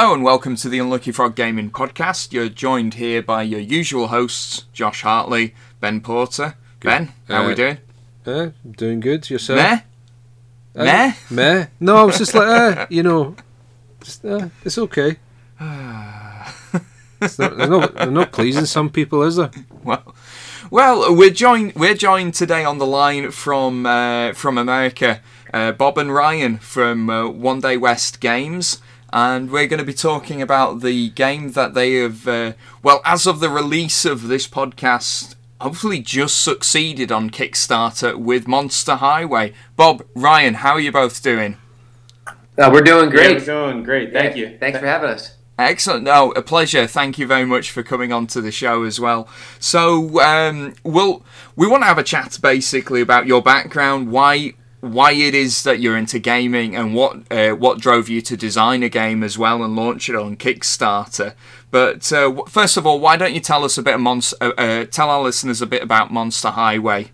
Hello and welcome to the Unlucky Frog Gaming Podcast. You're joined here by your usual hosts, Josh Hartley, Ben Porter. Good. Ben, how are we Uh, doing? Uh, doing good yourself? Meh? Uh, Meh? Meh? No, I was just like, uh, you know, just, uh, it's okay. It's not, they're, not, they're not pleasing some people, is there? Well, well, we're joined. We're joined today on the line from uh, from America, uh, Bob and Ryan from uh, One Day West Games, and we're going to be talking about the game that they have. Uh, well, as of the release of this podcast, hopefully just succeeded on Kickstarter with Monster Highway. Bob, Ryan, how are you both doing? Uh, we're doing Yeah, great. we're doing great. Thank Yeah, you. Thanks for having us. Excellent. No, a pleasure. Thank you very much for coming on to the show as well. So, um, we'll, we want to have a chat basically about your background, why why it is that you're into gaming, and what uh, what drove you to design a game as well and launch it on Kickstarter. But uh, first of all, why don't you tell us a bit of Monster? Uh, uh, tell our listeners a bit about Monster Highway.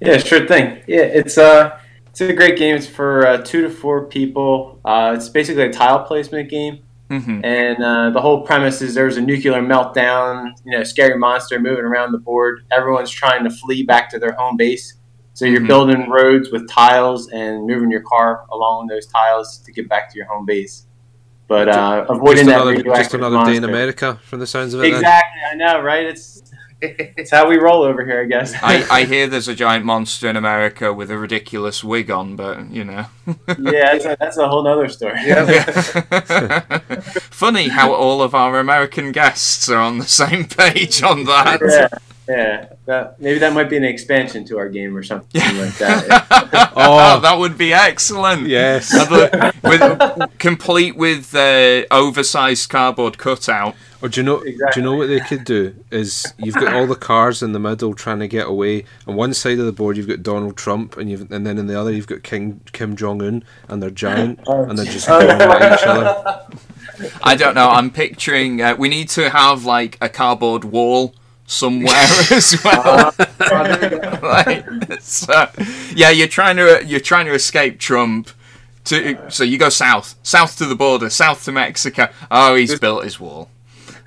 Yeah, sure thing. Yeah, it's uh it's a great game. It's for uh, two to four people. Uh, it's basically a tile placement game, hmm and uh, the whole premise is there's a nuclear meltdown. You know, scary monster moving around the board. Everyone's trying to flee back to their home base. So you're Mhm. building roads with tiles and moving your car along those tiles to get back to your home base. But uh, avoiding Just that another, radioactive just another day in. America, from the sounds of it. then. Exactly, I know, right? It's it's how we roll over here, I guess. I, I hear there's a giant monster in America with a ridiculous wig on, but you know. yeah, that's a, that's a whole nother story. Funny how all of our American guests are on the same page on that. yeah, yeah. That, maybe that might be an expansion to our game or something like that. oh, that would be excellent. Yes. With, complete with uh, oversized cardboard cutout. Or do you know? Do you know what they could do? Is you've got all the cars in the middle trying to get away. and one side of the board, you've got Donald Trump, and you've and then in the other, you've got King Kim Jong Un, and they're giant, and they're just going at each other. I don't know. I'm picturing. Uh, we need to have like a cardboard wall somewhere as well. like, so, yeah, you're trying to you're trying to escape Trump. To, so you go south, south to the border, south to Mexico. Oh, he's built his wall.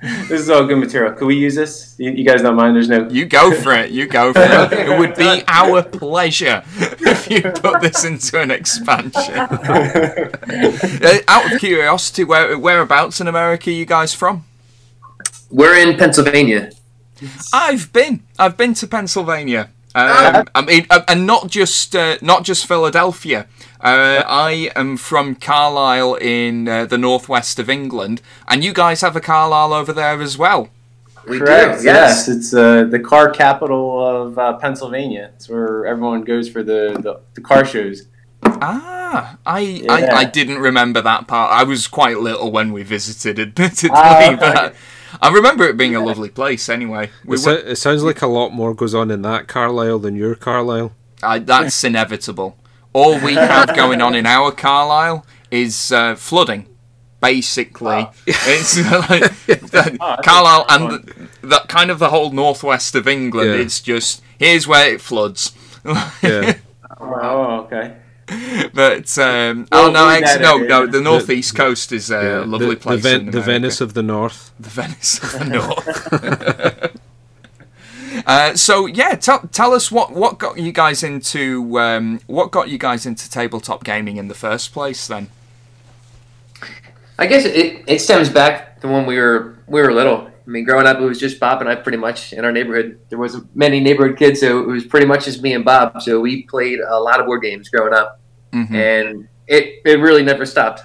this is all good material. Could we use this? You, you guys don't mind? There's no. You go for it. You go for it. It would be our pleasure if you put this into an expansion. Uh, out of curiosity, where whereabouts in America are you guys from? We're in Pennsylvania. I've been. I've been to Pennsylvania. Um, I mean, uh, and not just uh, not just Philadelphia. Uh, I am from Carlisle in uh, the northwest of England, and you guys have a Carlisle over there as well. We Correct. do. Yes, Yes. it's uh, the car capital of uh, Pennsylvania. It's where everyone goes for the, the, the car shows. Ah, I, I Yeah. I didn't remember that part. I was quite little when we visited, admittedly, Ah, but I remember it being a lovely place. Anyway, we It, went, so- it sounds like a lot more goes on in that Carlisle than your Carlisle. I, that's inevitable. All we have going on in our Carlisle is uh, flooding. Basically, it's like the, Oh, Carlisle and the, the kind of the whole northwest of England. Yeah. It's just here's where it floods. Yeah. Oh, okay. but um, We'll oh no, leave ex- no, no. The northeast coast is uh, yeah. a lovely the, place. The, Ven- the Venice of the North. the Venice of the North. uh, so yeah, tell tell us what, what got you guys into um, what got you guys into tabletop gaming in the first place. Then I guess it, it stems back to when we were we were little. I mean, growing up, it was just Bob and I pretty much in our neighborhood. There wasn't many neighborhood kids, so it was pretty much just me and Bob. So we played a lot of board games growing up, Mhm. and it, it really never stopped.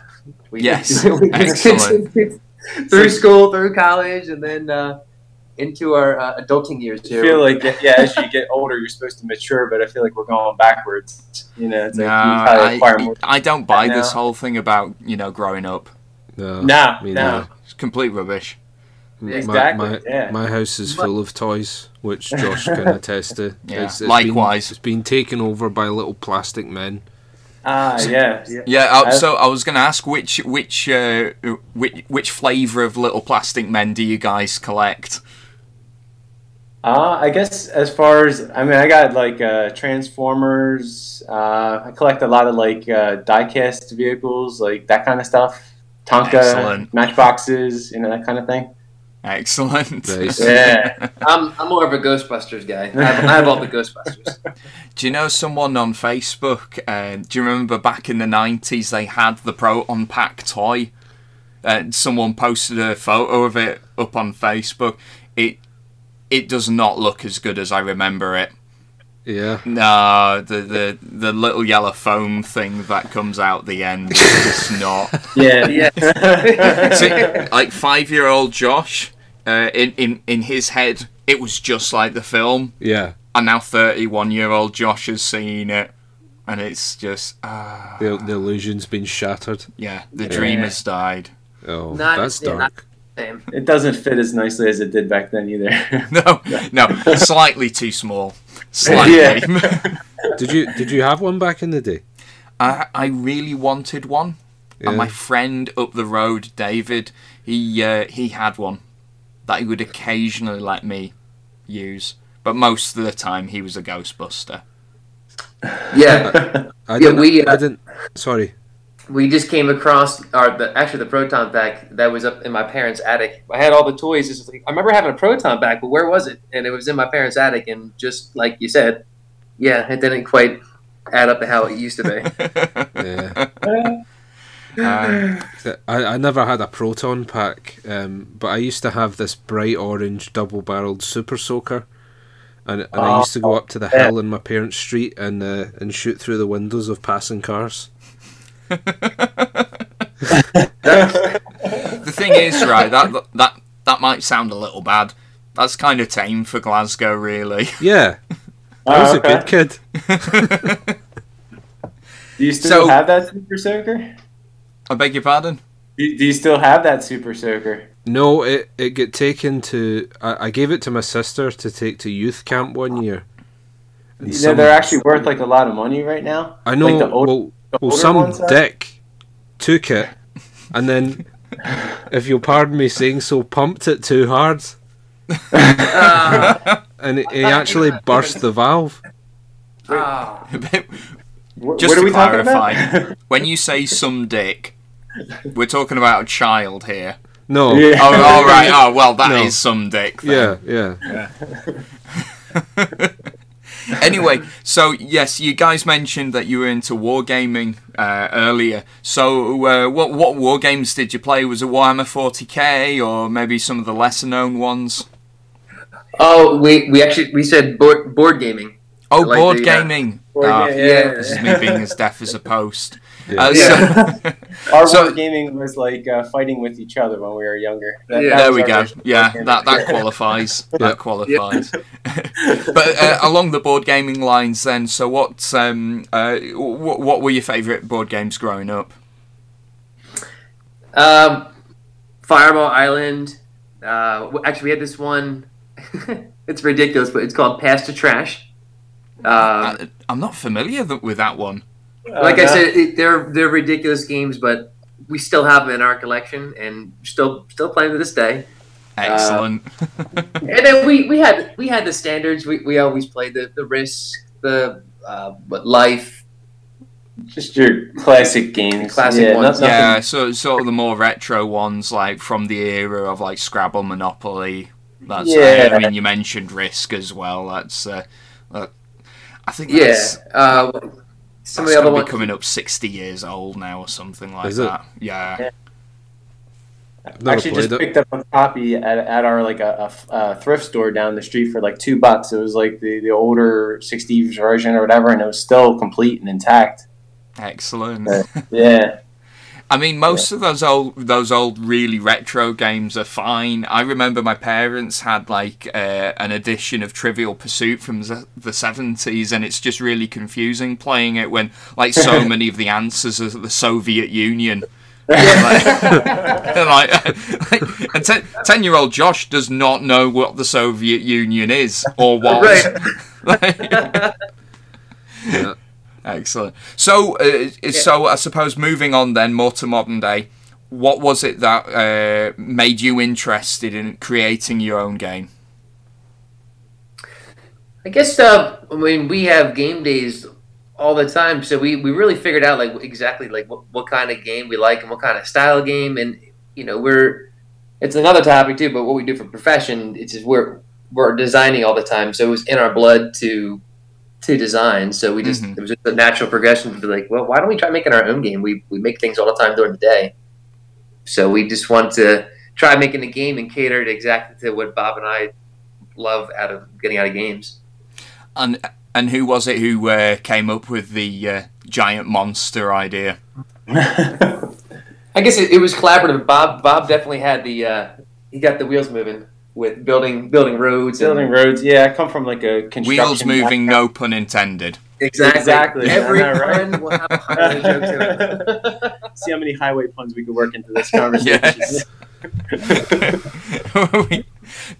We Yes. we Excellent. through school, through college, and then uh, into our uh, adulting years I feel like, yeah, as you get older, you're supposed to mature, but I feel like we're going backwards. You know, it's no, like you probably acquire I, more. I don't buy this know. whole thing about you know growing up. No, No, no. It's complete rubbish. My- Exactly, My, yeah. my house is full of toys, which Josh can attest to. Yeah, It's- it's likewise. Been, it's been taken over by little plastic men. Ah, yeah. yeah. Yeah, uh, I- so I was going to ask which which uh, which which flavour of little plastic men do you guys collect? Uh, I guess as far as I mean, I got like uh, Transformers. Uh, I collect a lot of like uh, diecast vehicles, like that kind of stuff. Tonka Excellent. matchboxes, you know that kind of thing. Excellent. Nice. Yeah. I'm, I'm more of a Ghostbusters guy. I have, I have all the Ghostbusters. Do you know someone on Facebook? Uh, do you remember back in the 90s they had the Proton Pack toy? Uh, someone posted a photo of it up on Facebook. It it does not look as good as I remember it. Yeah. No, the, the, the little yellow foam thing that comes out the end is just not. Yeah. Yeah. See, like five year old Josh, uh, in, in, in his head, it was just like the film. Yeah. And now 31 year old Josh has seen it. And it's just, ah, The, the illusion's been shattered. yeah, the dream has died. Oh, Not- that's yeah, not- dark. Same. It doesn't fit as nicely as it did back then either. No, no, slightly too small. Slightly. Yeah. Did you did you have one back in the day? I, I really wanted one. Yeah. And my friend up the road, David, he uh, he had one that he would occasionally let me use. But most of the time, he was a Ghostbuster. Yeah. I Yeah, didn't. we, uh, I didn't. Sorry. we just came across our the actually the proton pack that was up in my parents' attic. I had all the toys. It's like, I remember having a proton pack, but where was it? And it was in my parents' attic. And just like you said, yeah, it didn't quite add up to how it used to be. Yeah. Um, I, I never had a proton pack, um, but I used to have this bright orange double barreled super soaker. And, and I used to go up to the hill in my parents' street and uh, and shoot through the windows of passing cars. the thing is, right, that that that might sound a little bad. That's kind of tame for Glasgow, really. Yeah, I was Oh, a good kid. Do you still So- have that super soaker? I beg your pardon. Do do you still have that super soaker? No, it it got taken to. I, I gave it to my sister to take to youth camp one year. And You know, some- they're actually worth like a lot of money right now. I know. like the old- well, the well, some ones are? dick took it, and then, if you'll pardon me saying so, pumped it too hard, and he actually burst the valve. ah. Wh- Just what are to we talking clarify, about? when you say some dick, we're talking about a child here. No. Yeah. Oh, all right. Oh, well, that is No. some dick. Then. Yeah, yeah. anyway, so yes, you guys mentioned that you were into wargaming uh, earlier. So, uh, what what war games did you play? Was it Warhammer 40k or maybe some of the lesser known ones? Oh, we, we actually we said board, board gaming. Oh, Like board the, uh, gaming. Board Ah, ga- yeah. This is me being as deaf as a post. Yeah. Uh, Yeah. so, Our So- war gaming was like uh, fighting with each other when we were younger. That- Yeah. that there we go. Yeah, board that gaming. that qualifies. That qualifies. but uh, along the board gaming lines, then. So, what um, uh, what, what were your favourite board games growing up? Um, Fireball Island. Uh, actually, we had this one. it's ridiculous, but it's called Pass to Trash. Um, I, I'm not familiar th- with that one. like I Uh, said, it, they're they're ridiculous games, but we still have them in our collection and still still playing to this day. Excellent. And then we, we had we had the standards. We, we always played the the Risk, the uh, but Life. just your classic games. Classic yeah, ones, not- yeah, nothing- so sort of the more retro ones, like from the era of like Scrabble, Monopoly. That's Yeah. I mean, you mentioned Risk as well. That's uh, uh, I think Yeah. that's, Uh, some that's of the gonna other be ones. coming up sixty years old now or something like Is it? that. Yeah. Yeah. I've actually just it. picked up a copy at, at our like a, a- a thrift store down the street for like two bucks. It was like the, the older 60s version or whatever, and it was still complete and intact. Excellent. Yeah. Yeah, I mean, most of those old, those old, really retro games are fine. I remember my parents had like uh, an edition of Trivial Pursuit from the the seventies, and it's just really confusing playing it when like so many of the answers are the Soviet Union. like, like, like, and ten, ten-year-old Josh does not know what the Soviet Union is or was. Like- Yeah. Excellent. So, uh, so I suppose moving on then, more to modern day. What was it that uh, made you interested in creating your own game? I guess uh, I mean we have game days all the time. So we, we really figured out like exactly like what, what kind of game we like and what kind of style of game. And you know, we're it's another topic too. But what we do for profession, it's just we're we're designing all the time. So it was in our blood to to design. So we just Mhm. it was just a natural progression to be like, well, why don't we try making our own game? We we make things all the time during the day. So we just want to try making a game and cater it exactly to what Bob and I love out of getting out of games. And and who was it who uh, came up with the uh, giant monster idea? I guess it, it was collaborative. Bob Bob definitely had the uh, he got the wheels moving with building building roads Building and roads. Yeah, I come from like a construction. Wheels moving, background. no pun intended. exactly Exactly. every I know, right? pun will have a highway joke to it. See how many highway puns we could work into this conversation. Yes.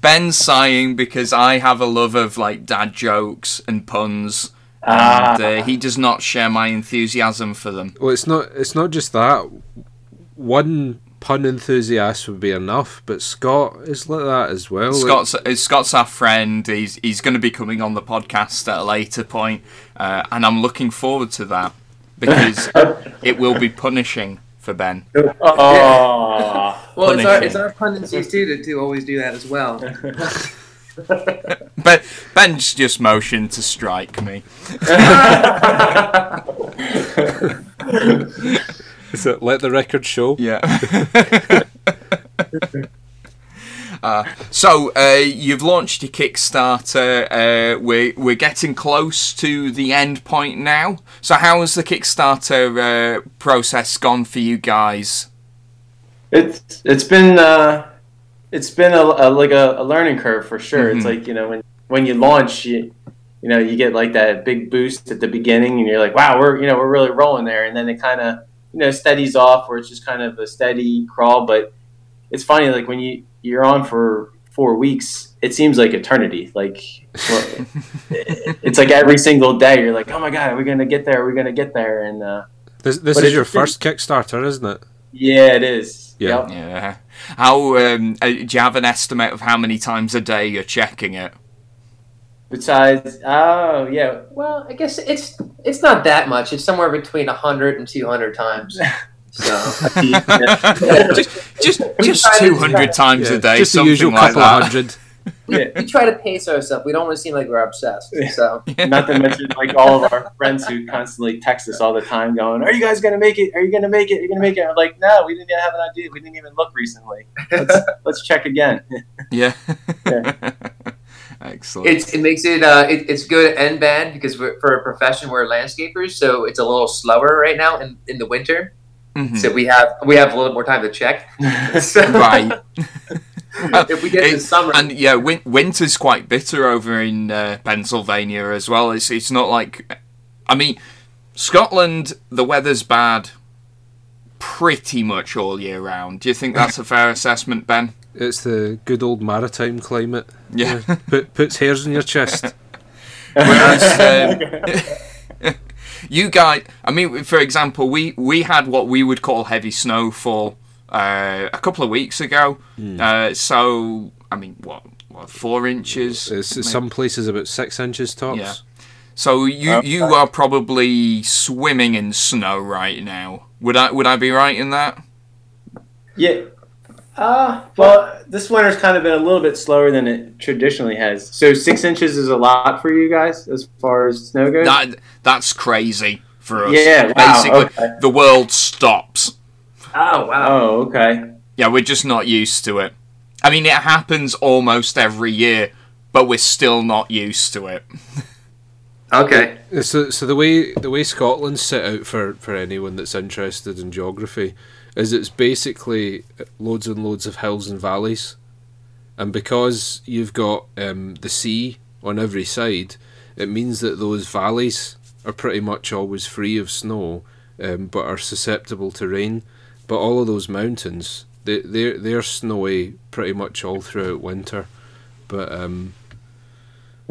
Ben's sighing because I have a love of like dad jokes and puns, Ah. and uh, he does not share my enthusiasm for them. Well, it's not. It's not just that. One pun enthusiast would be enough, but Scott is like that as well. Scott's Scott's our friend. He's he's going to be coming on the podcast at a later point, uh, and I'm looking forward to that because it will be punishing for Ben. Oh. Well, it's our, Punishing. it's our tendencies too to, to always do that as well. But Ben's just motioned to strike me. So let the record show. Yeah. Uh, so uh, you've launched your Kickstarter. Uh, we're we're getting close to the end point now. So how has the Kickstarter uh, process gone for you guys? It's it's been uh, it's been a, a like a, a learning curve for sure. It's Mhm. like you know when when you launch, you you know you get like that big boost at the beginning, and you're like, wow, we're you know we're really rolling there, and then it kind of you know steadies off, where it's just kind of a steady crawl. But it's funny, like when you you're on for four weeks, it seems like eternity. Like well, it's like every single day, you're like, oh my god, are we gonna get there? Are we gonna get there? And uh, This, this is your first Kickstarter, isn't it? yeah, it is. Yeah. Yep. Yeah. How um, uh, do you have an estimate of how many times a day you're checking it? Besides, oh yeah, Well, I guess it's it's not that much. It's somewhere between 100 and 200 times. So just just, just try to- two hundred times a day, just the something usual like couple that. hundred. yeah. we try to pace ourselves. We don't want to seem like we're obsessed. So Not to mention like all of our friends who constantly text us all the time, going, "Are you guys gonna make it? Are you gonna make it? Are you gonna make it?" I'm like, "No, we didn't even have an idea. We didn't even look recently. Let's, let's check again." Yeah. Yeah. Excellent. it's it makes it uh it, it's good and bad because we're, for a profession we're landscapers, so it's a little slower right now in, in the winter. Mhm. So we have we have a little more time to check. So Right. if we get It- summer, And yeah, win- winter's quite bitter over in uh, Pennsylvania as well. It's it's not like, I mean, Scotland the weather's bad pretty much all year round. Do you think that's a fair assessment, Ben? It's the good old maritime climate. Yeah. Put, puts hairs in your chest. Whereas, um, you guys, I mean, for example, we we had what we would call heavy snowfall uh, a couple of weeks ago. Uh, so I mean, what what four inches? It's some places about six inches tops. Yeah. So you you are probably swimming in snow right now. Would I would I be right in that? yeah. Uh, well, this winter's kind of been a little bit slower than it traditionally has. So six inches is a lot for you guys as far as snow goes. That that's crazy for us. Yeah, wow, Basically, okay. the world stops. oh wow, oh, okay. Yeah, we're just not used to it. I mean, it happens almost every year, but we're still not used to it. okay, So, so the way the way Scotland's set out for, for anyone that's interested in geography is it's basically loads and loads of hills and valleys, and because you've got um, the sea on every side, it means that those valleys are pretty much always free of snow, um, but are susceptible to rain. But all of those mountains, they they're they're snowy pretty much all throughout winter, but um,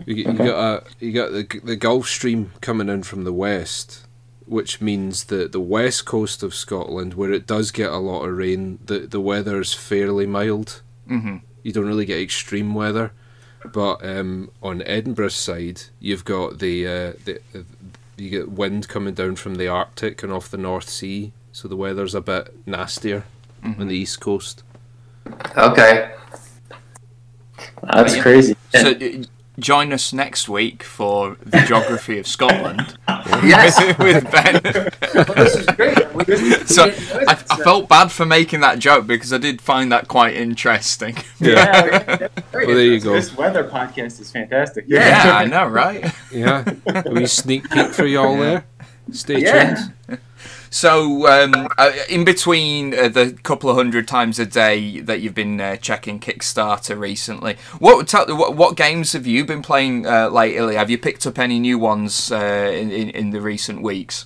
you, you got a, you got the the Gulf Stream coming in from the west, which means that the west coast of Scotland, where it does get a lot of rain, the the weather is fairly mild. hmm You don't really get extreme weather, but um, on Edinburgh's side, you've got the uh, the you get wind coming down from the Arctic and off the North Sea, so the weather's a bit nastier on the east coast. Okay. That's Yeah. crazy. So uh, join us next week for the geography of Scotland Yes. with Ben. this is great. We- we- we So didn't I, I felt bad for making that joke because I did find that quite interesting. Yeah, that's. Well, there you go. This weather podcast is fantastic. Yeah, I know, right? Yeah, a wee sneak peek for y'all there. Stay Yeah. tuned. So, um, uh, in between uh, the couple of hundred times a day that you've been uh, checking Kickstarter recently, what, tell, what what games have you been playing uh, lately? Have you picked up any new ones uh, in, in in the recent weeks?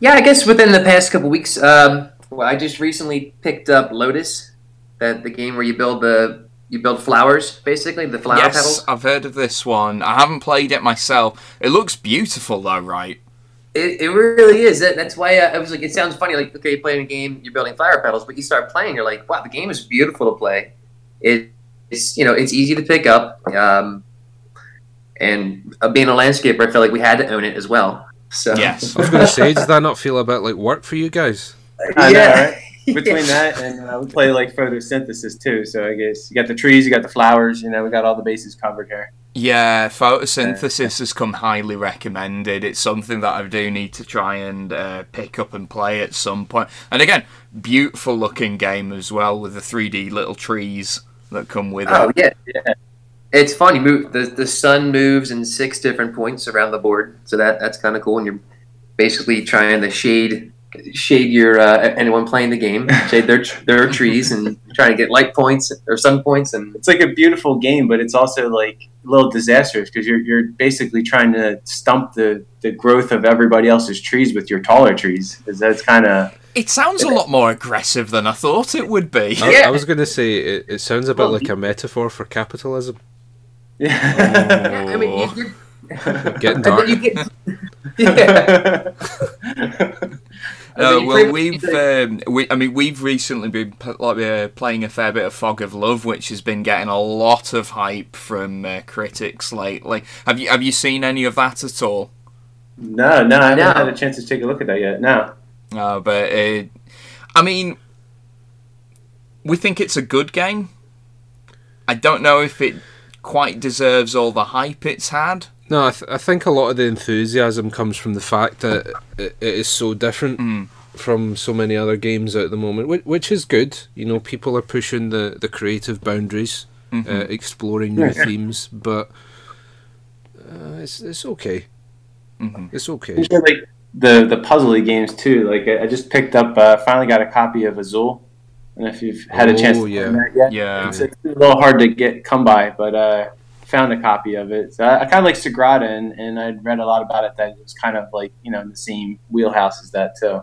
Yeah, I guess within the past couple weeks, um, well, I just recently picked up Lotus, that the game where you build the you build flowers, basically the flower yes, petals. I've heard of this one. I haven't played it myself. It looks beautiful, though, right? It, it really is. That, that's why I, I was like, it sounds funny. Like, okay, you're playing a game, you're building flower petals, but you start playing, you're like, wow, the game is beautiful to play. It, it's you know, it's easy to pick up. Um, and uh, being a landscaper, I felt like we had to own it as well. So Yes. I was going to say, does that not feel a bit like work for you guys? I know, Yeah. right? Between that and uh, we play like photosynthesis too, so I guess you got the trees, you got the flowers, you know, we got all the bases covered here. Yeah, photosynthesis has come highly recommended. It's something that I do need to try and uh, pick up and play at some point. And again, beautiful looking game as well with the 3D little trees that come with Oh it. Oh yeah, Yeah. It's fun. You move the the sun moves in six different points around the board, so that that's kind of cool. And you're basically trying to shade shade your uh, anyone playing the game, shade their their trees, and trying to get light points or sun points. And It's like a beautiful game, but it's also like a little disastrous because you're you're basically trying to stump the the growth of everybody else's trees with your taller trees. Is that's kind of It sounds a lot more aggressive than I thought it would be. I, Yeah. I was going to say, it, it sounds a bit Well, like a metaphor for capitalism. yeah. I mean, you, you, Getting dark. you get yeah. Uh, I mean, you well, we've, um, we, I mean, we've recently been like uh, playing a fair bit of Fog of Love, which has been getting a lot of hype from uh, critics lately. Have you have you seen any of that at all? no, no, I haven't No. had a chance to take a look at that yet. No. Uh, but uh, I mean, we think it's a good game. I don't know if it quite deserves all the hype it's had. No, I, th- I think a lot of the enthusiasm comes from the fact that it, it is so different Mm. from so many other games at the moment, which, which is good. You know, people are pushing the, the creative boundaries, Mhm. uh, exploring new Yeah. themes, but uh, it's it's okay. Mhm. It's okay. Even, like the the puzzly games too. Like I I just picked up, uh, finally got a copy of Azul. And if you've had a chance Oh, to yeah. learn that yet, Yeah. it's, it's a little hard to get come by, but uh, found a copy of it. So I, I kind of like Sagrada, and, and I'd read a lot about it that it was kind of like you know in the same wheelhouse as that too.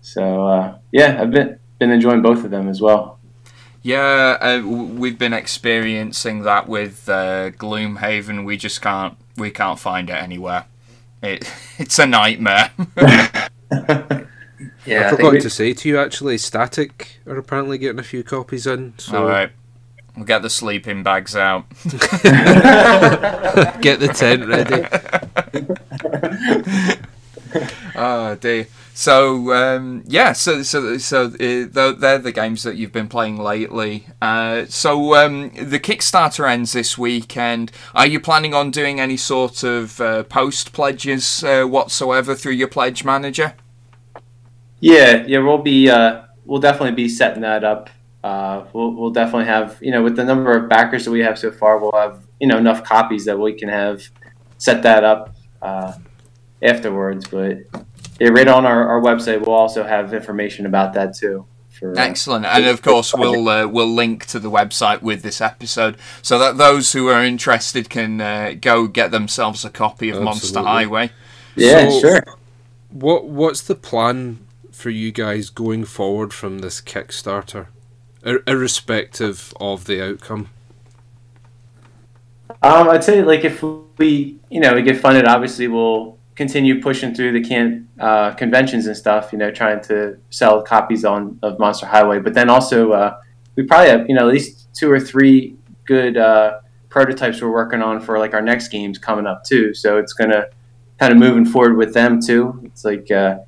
So uh, yeah, I've been been enjoying both of them as well. Yeah, uh, we've been experiencing that with uh, Gloomhaven. We just can't we can't find it anywhere. It it's a nightmare. yeah. I I forgot we- to say to you actually, Static are apparently getting a few copies in. So All right, we'll get the sleeping bags out. get the tent ready. Oh dear. So um, yeah, so so so uh, they're the games that you've been playing lately. Uh, so um, the Kickstarter ends this weekend. Are you planning on doing any sort of uh, post pledges uh, whatsoever through your pledge manager? Yeah, yeah, we'll be uh, we'll definitely be setting that up. Uh, we'll we'll definitely have you know with the number of backers that we have so far, we'll have you know enough copies that we can have set that up uh, afterwards. But yeah, right on our, our website, we'll also have information about that too. For uh, Excellent, and of course we'll uh, we'll link to the website with this episode so that those who are interested can uh, go get themselves a copy of Monster Highway. yeah, So- sure. What what's the plan for you guys going forward from this Kickstarter, Ir- irrespective of the outcome? Um, I'd say like if we, you know, we get funded, obviously we'll continue pushing through the can uh, conventions and stuff. You know, trying to sell copies on of Monster Highway, but then also uh, we probably have you know at least two or three good uh, prototypes we're working on for like our next games coming up too. So it's gonna kind of moving forward with them too. It's like uh,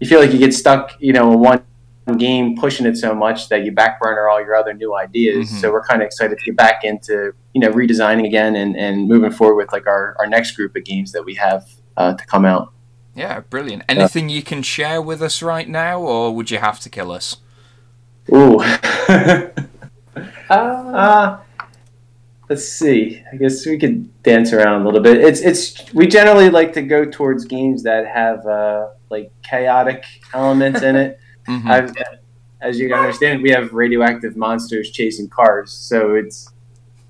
you feel like you get stuck, you know, in one game pushing it so much that you backburner all your other new ideas. Mhm. So we're kind of excited to get back into you know redesigning again and, and moving forward with like our, our next group of games that we have uh, to come out. Yeah, brilliant. Anything you can share with us right now, or would you have to kill us? Ooh. uh, let's see. I guess we could dance around a little bit. It's it's we generally like to go towards games that have uh, like chaotic elements in it. Mhm. I've, as you can understand, we have radioactive monsters chasing cars, so it's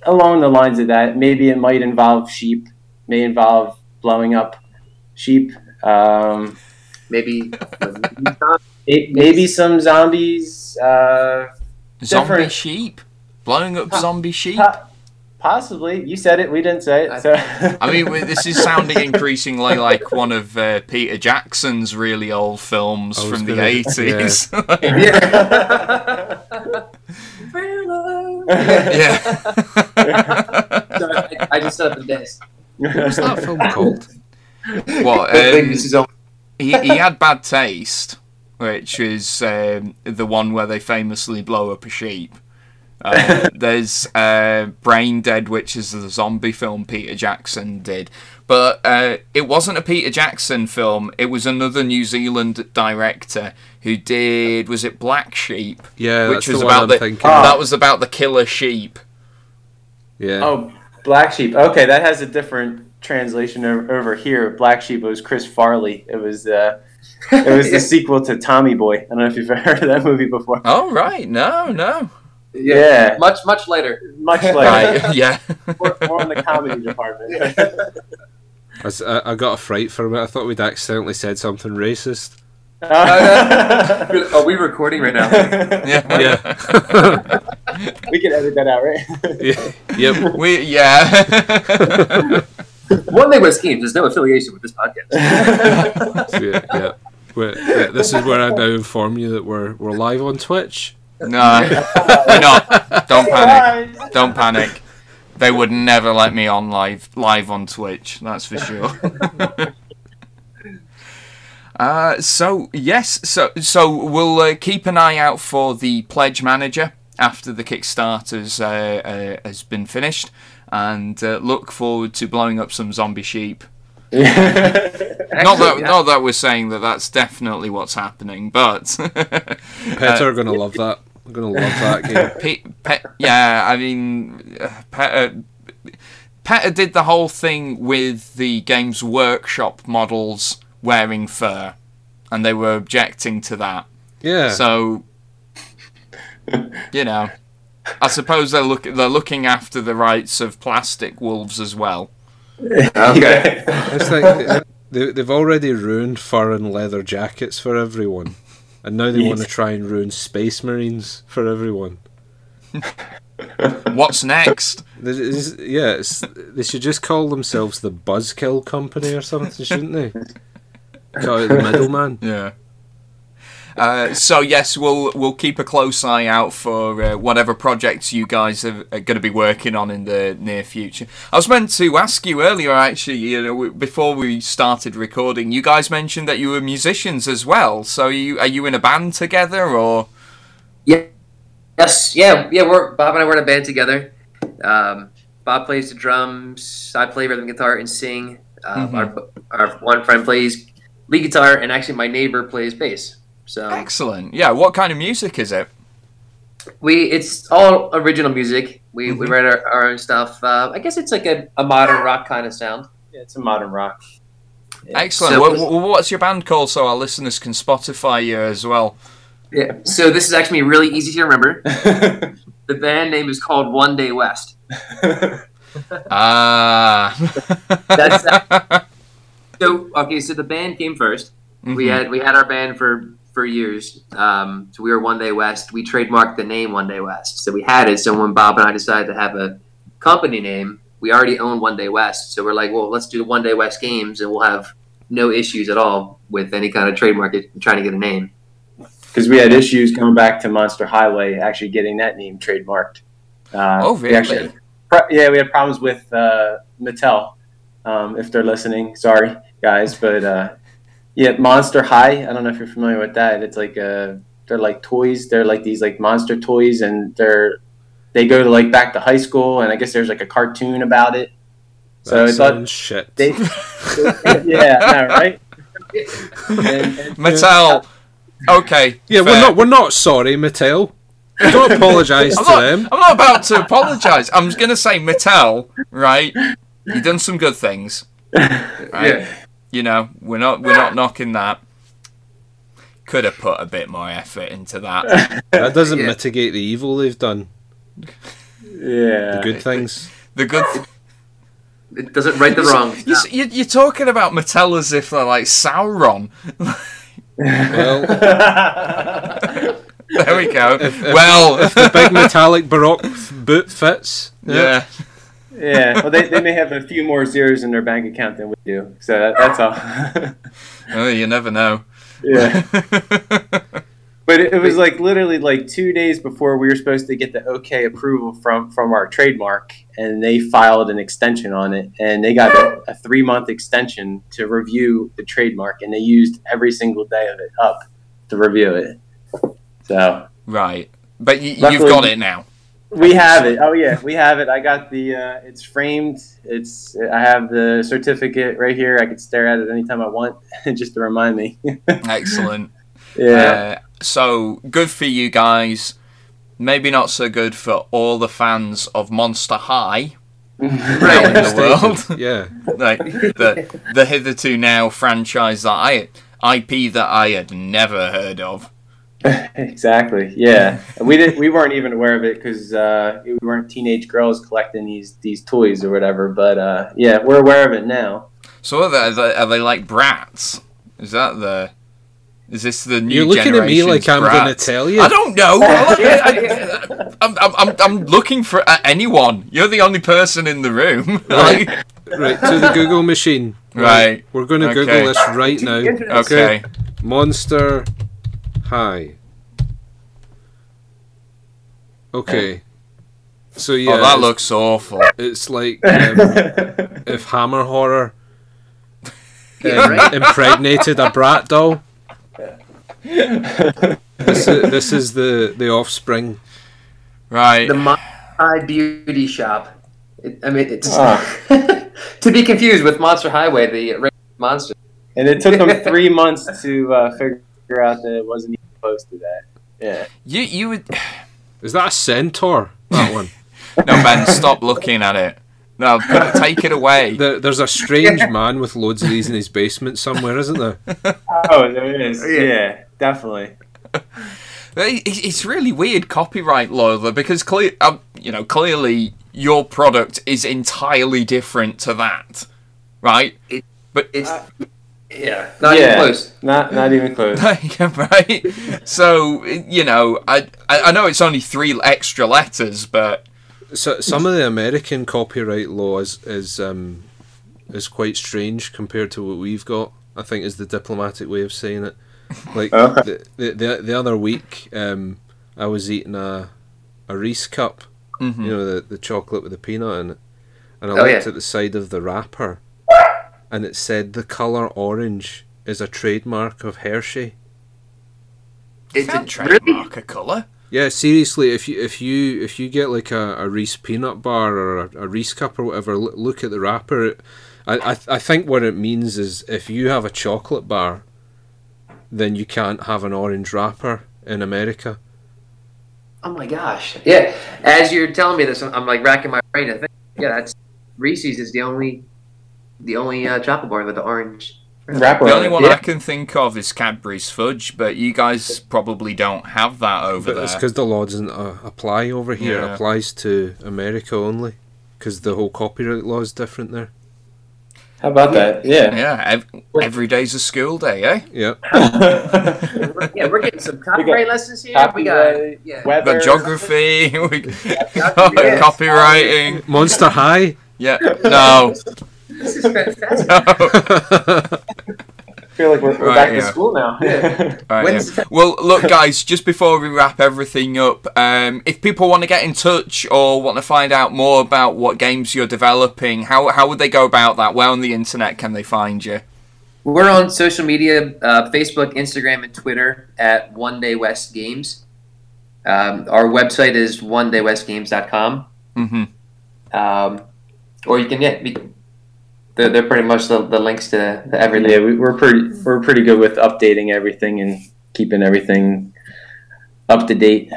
along the lines of that. Maybe it might involve sheep, may involve blowing up sheep. Um, Maybe maybe some zombies. Uh, zombie different- sheep, blowing up zombie sheep. Possibly. You said it. We didn't say it. So. I mean, this is sounding increasingly like one of uh, Peter Jackson's really old films from the gonna- eighties. yeah. yeah. Sorry, I, I just set up the desk. What's that film called? what? Um, this is all- he he had bad taste, which is um, the one where they famously blow up a sheep. Uh, there's uh, Brain Dead, which is the zombie film Peter Jackson did, but uh, it wasn't a Peter Jackson film. It was another New Zealand director who did. Was it Black Sheep? Yeah, which that's was the one about I'm the thinking. That was about the killer sheep. Yeah. oh, Black Sheep. Okay, that has a different translation over here. Black Sheep was Chris Farley. It was uh, it was the sequel to Tommy Boy. I don't know if you've ever heard of that movie before. Oh right, no, no, Yeah, Much, much later. much later. right, yeah. more, more in the comedy department. I, I- I got a fright for a minute. I thought we'd accidentally said something racist. Oh, are we recording right now? Yeah. Yeah. we can edit that out, right? yeah. Yep. We yeah. One Day West Games there's no affiliation with this podcast. yeah, yeah. We're- yeah, This is where I now inform you that we're we're live on Twitch. No, not. Don't panic. Don't panic. They would never let me on live live on Twitch. That's for sure. uh, so yes, so so we'll uh, keep an eye out for the pledge manager after the Kickstarter's uh, uh, has been finished, and uh, look forward to blowing up some zombie sheep. not that Actually, not that we're saying that that's definitely what's happening, but PETA are gonna love that. I'm gonna love that game. Pe- Pe- yeah, I mean, uh, PETA, PETA did the whole thing with the Games Workshop models wearing fur, and they were objecting to that. Yeah. So, you know, I suppose they're look they're looking after the rights of plastic wolves as well. Okay. It's like they, they've already ruined fur and leather jackets for everyone, and now they want to try and ruin space marines for everyone. What's next? There is- yeah, it's, they should just call themselves the Buzzkill Company or something, shouldn't they? Cut out the middleman. Yeah. Uh, so yes, we'll we'll keep a close eye out for uh, whatever projects you guys are, are going to be working on in the near future. I was meant to ask you earlier, actually, you know, before we started recording, you guys mentioned that you were musicians as well. So are you are you in a band together or? Yeah. Yes, yeah, yeah. We're Bob and I were in a band together. Um, Bob plays the drums. I play rhythm guitar and sing. Um, our, our one friend plays lead guitar, and actually my neighbor plays bass. So Excellent. Yeah. What kind of music is it? we it's all original music. We, we write our, our own stuff. Uh, I guess it's like a, a modern rock kind of sound. Yeah, it's a modern rock. Excellent. So- Wha- wha- what's your band called so our listeners can Spotify you as well? Yeah. So this is actually really easy to remember. The band name is called One Day West. Ah. That's- So okay, so the band came 1st We Mhm. had we had our band for for years. Um, so we were One Day West. We trademarked the name One Day West. So we had it. So when Bob and I decided to have a company name, we already own One Day West. So we're like, well, let's do the One Day West Games, and we'll have no issues at all with any kind of trademark trying to get a name. Because we had issues going back to Monster Highway, actually getting that name trademarked. Uh, Oh, we really? actually- pro- yeah, we had problems with uh, Mattel. Um, if they're listening, sorry. guys, but uh, yeah, Monster High. I don't know if you're familiar with that. It's like uh, they're like toys. They're like these like monster toys, and they're they go to like back to high school, and I guess there's like a cartoon about it. So that I thought sounds shit. they, yeah, no, right. And- and- Mattel. Okay. yeah, we're not we're not sorry, Mattel. Don't apologise I'm to not, them. I'm not about to apologise. I'm just gonna say Mattel, right? You've done some good things, right? Yeah. You know, we're not we're not knocking that. Could have put a bit more effort into that. That doesn't Yeah. mitigate the evil they've done. yeah. The good things. The good. It doesn't right the wrong. You, you, you're talking about Mattel as if they're like Sauron. Well, There we go. If- if- well, the big metallic baroque f- boot fits. yeah. yeah. Yeah, well, they, they may have a few more zeros in their bank account than we do. So that, that's all. Oh, you never know. yeah. But it, it was like literally like two days before we were supposed to get the okay approval from from our trademark, and they filed an extension on it, and they got a, a three month extension to review the trademark, and they used every single day of it up to review it. So right. But you, you've got it now. We have it. Oh yeah, we have it. I got the. Uh, it's framed. It's. I have the certificate right here. I could stare at it anytime I want, just to remind me. Excellent. yeah. Uh, so good for you guys. Maybe not so good for all the fans of Monster High out in the world. Yeah. like the the hitherto now franchise that I IP that I had never heard of. exactly. Yeah, we didn't. We weren't even aware of it because uh, we weren't teenage girls collecting these these toys or whatever. But uh, yeah, we're aware of it now. So are they, are they, are they like brats? Is that the? Is this the new? You're looking at me like generation's I'm going to tell you. I don't know. I, am I'm, I'm, I'm looking for uh, anyone. You're the only person in the room. Like- Right, to the Google machine. Right. We're going to Okay. Google this right now. okay. Monster High. Okay. So yeah, oh, that looks awful. it's like um, if Hammer Horror Yeah, um, right. impregnated a brat doll. This is, this is the the offspring. Right. the My Beauty Shop. It, I mean, it's Ah. to be confused with Monster Highway, the monster. and it took them three months to uh, figure out that it wasn't even close to that. Yeah. You you would Is that a centaur? That one. no Ben. Stop looking at it. No, put it, take it away. There, there's a strange man with loads of these in his basement somewhere, isn't there? Oh, there is. Yeah. Yeah, definitely. It's really weird copyright law though, because clear, um, you know, clearly your product is entirely different to that, right? It- but It's yeah, not Yeah. even close. Not not even close. yeah, right. So you know, I, I I know it's only three extra letters, but So some of the American copyright law is is um, is quite strange compared to what we've got. I think is the diplomatic way of saying it. Like the, the the the other week, um, I was eating a a Reese cup, mhm. you know, the the chocolate with the peanut in it, and I Oh, looked yeah. at the side of the wrapper, and it said the color orange is a trademark of Hershey. you It's can't a, trademark a color. Yeah, seriously, if you if you if you get like a, a Reese peanut bar or a, a Reese cup or whatever, l- look at the wrapper. It, I, I I think what it means is if you have a chocolate bar, then you can't have an orange wrapper in America. Oh my gosh! Yeah, as you're telling me this, I'm, I'm like racking my brain. I think yeah, that's Reese's is the only, the only uh, chocolate bar with the orange. Wrapper The only one Yeah. I can think of is Cadbury's fudge, but you guys probably don't have that over But it's there. because the law doesn't uh, apply over here. Yeah. It applies to America only, because the whole copyright law is different there. How about that? Yeah. Yeah, ev- every day's a school day, eh? Yeah. Yeah, we're getting some copyright lessons here. We got Copyright, yeah. We've weather. got geography, we got Yes. copywriting. Monster High. Yeah, no. This is fantastic. no. I feel like we're, we're Right, back yeah. to school now. Right, yeah. Well, look, guys, just before we wrap everything up, um, if people want to get in touch or want to find out more about what games you're developing, how, how would they go about that? Where on the internet can they find you? We're on social media: uh, Facebook, Instagram, and Twitter at One Day West Games. Um, our website is onedaywestgames.com. Mm-hmm. Um, or you can yeah, we, they're, they're pretty much the, the links to, to everything. Yeah, we, we're pretty we're pretty good with updating everything and keeping everything up to date.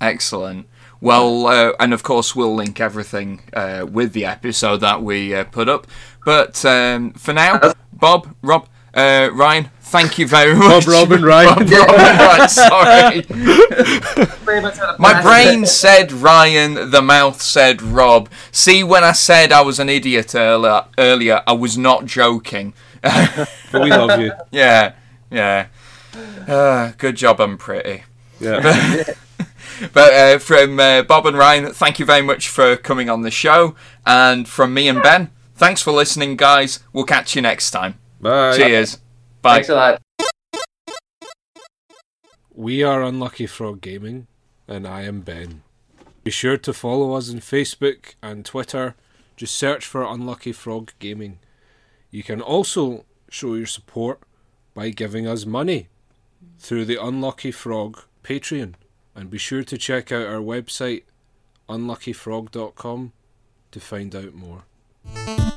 Excellent. Well, uh, and of course, we'll link everything uh, with the episode that we uh, put up. But um, for now, Bob, Rob, uh, Ryan, thank you very much. Bob, Rob, and Ryan. Bob, Rob, and Ryan, sorry. My brain said Ryan, the mouth said Rob. See, when I said I was an idiot earlier, earlier I was not joking. But we love you. yeah, yeah. Uh, good job, I'm pretty. Yeah. But uh, from uh, Bob and Ryan, thank you very much for coming on the show. And from me and Ben, thanks for listening, guys. We'll catch you next time. Bye. Cheers. Bye. Thanks a lot. We are Unlucky Frog Gaming, and I am Ben. Be sure to follow us on Facebook and Twitter. Just search for Unlucky Frog Gaming. You can also show your support by giving us money through the Unlucky Frog Patreon. And be sure to check out our website, unluckyfrog.com, to find out more.